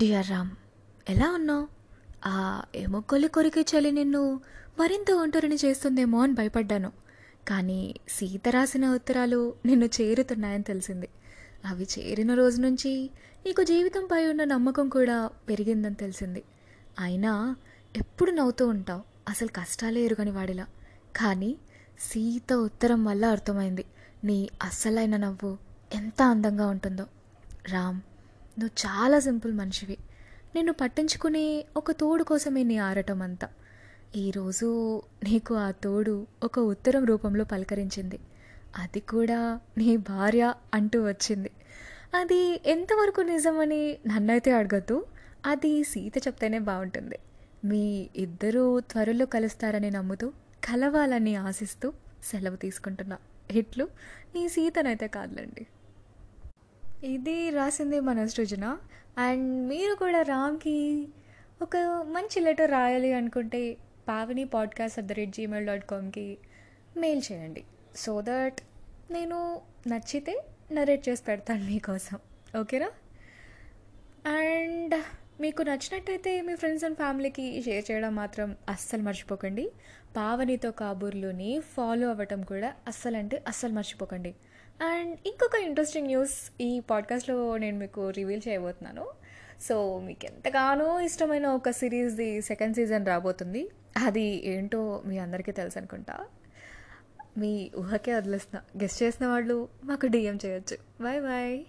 Dear Ram ఎలా ఉన్నావు? ఆ ఎముకలు కొరికి చలి నిన్ను మరింత ఒంటరిని చేస్తుందేమో అని భయపడ్డాను. కానీ సీత రాసిన ఉత్తరాలు నిన్ను చేరుతున్నాయని తెలిసింది. అవి చేరిన రోజు నుంచి నీకు జీవితంపై ఉన్న నమ్మకం కూడా పెరిగిందని తెలిసింది. అయినా ఎప్పుడు నవ్వుతూ ఉంటావు? అసలు కష్టాలే ఎరుగని వాడిలా. కానీ సీత ఉత్తరం వల్ల అర్థమైంది. నీ అస్సలైన నవ్వు ఎంత అందంగా ఉంటుందో. రామ్ నువ్వు చాలా సింపుల్ మనిషివి. నిన్ను పట్టించుకునే ఒక తోడు కోసమే నీ ఆరటం అంతా. ఈరోజు నీకు ఆ తోడు ఒక ఉత్తరం రూపంలో పలకరించింది. అది కూడా నీ భార్య అంటూ వచ్చింది. అది ఎంతవరకు నిజమని నన్నైతే అడగద్దు. అది సీత చెప్తేనే బాగుంటుంది మీ ఇద్దరూ త్వరలో కలుస్తారని నమ్ముతూ కలవాలని ఆశిస్తూ సెలవు తీసుకుంటున్నా. ఇట్లు నీ సీతనైతే కాదులండి. ఇది రాసింది మన సృజన అండ్ మీరు కూడా రామ్కి ఒక మంచి లెటర్ రాయాలి అనుకుంటే Pavani podcast at the rate Gmail dot కామ్కి mail చేయండి. సో దట్ నేను నచ్చితే నరేట్ చేసి పెడతాను మీకోసం. ఓకేనా? అండ్ మీకు నచ్చినట్టయితే మీ ఫ్రెండ్స్ అండ్ ఫ్యామిలీకి షేర్ చేయడం మాత్రం అస్సలు మర్చిపోకండి. పావనితో కాబూర్లోని ఫాలో అవ్వటం కూడా అస్సలు అంటే అస్సలు మర్చిపోకండి. అండ్ ఇంకొక ఇంట్రెస్టింగ్ న్యూస్ ఈ పాడ్కాస్ట్లో నేను మీకు రివీల్ చేయబోతున్నాను. సో మీకు ఎంతగానో ఇష్టమైన ఒక సిరీస్ది సెకండ్ సీజన్ రాబోతుంది. అది ఏంటో మీ అందరికీ తెలుసు అనుకుంటా. మీ ఊహకే వదిలేస్తున్నా. గెస్ట్ చేసిన వాళ్ళు మాకు డిఎం చేయొచ్చు. Bye bye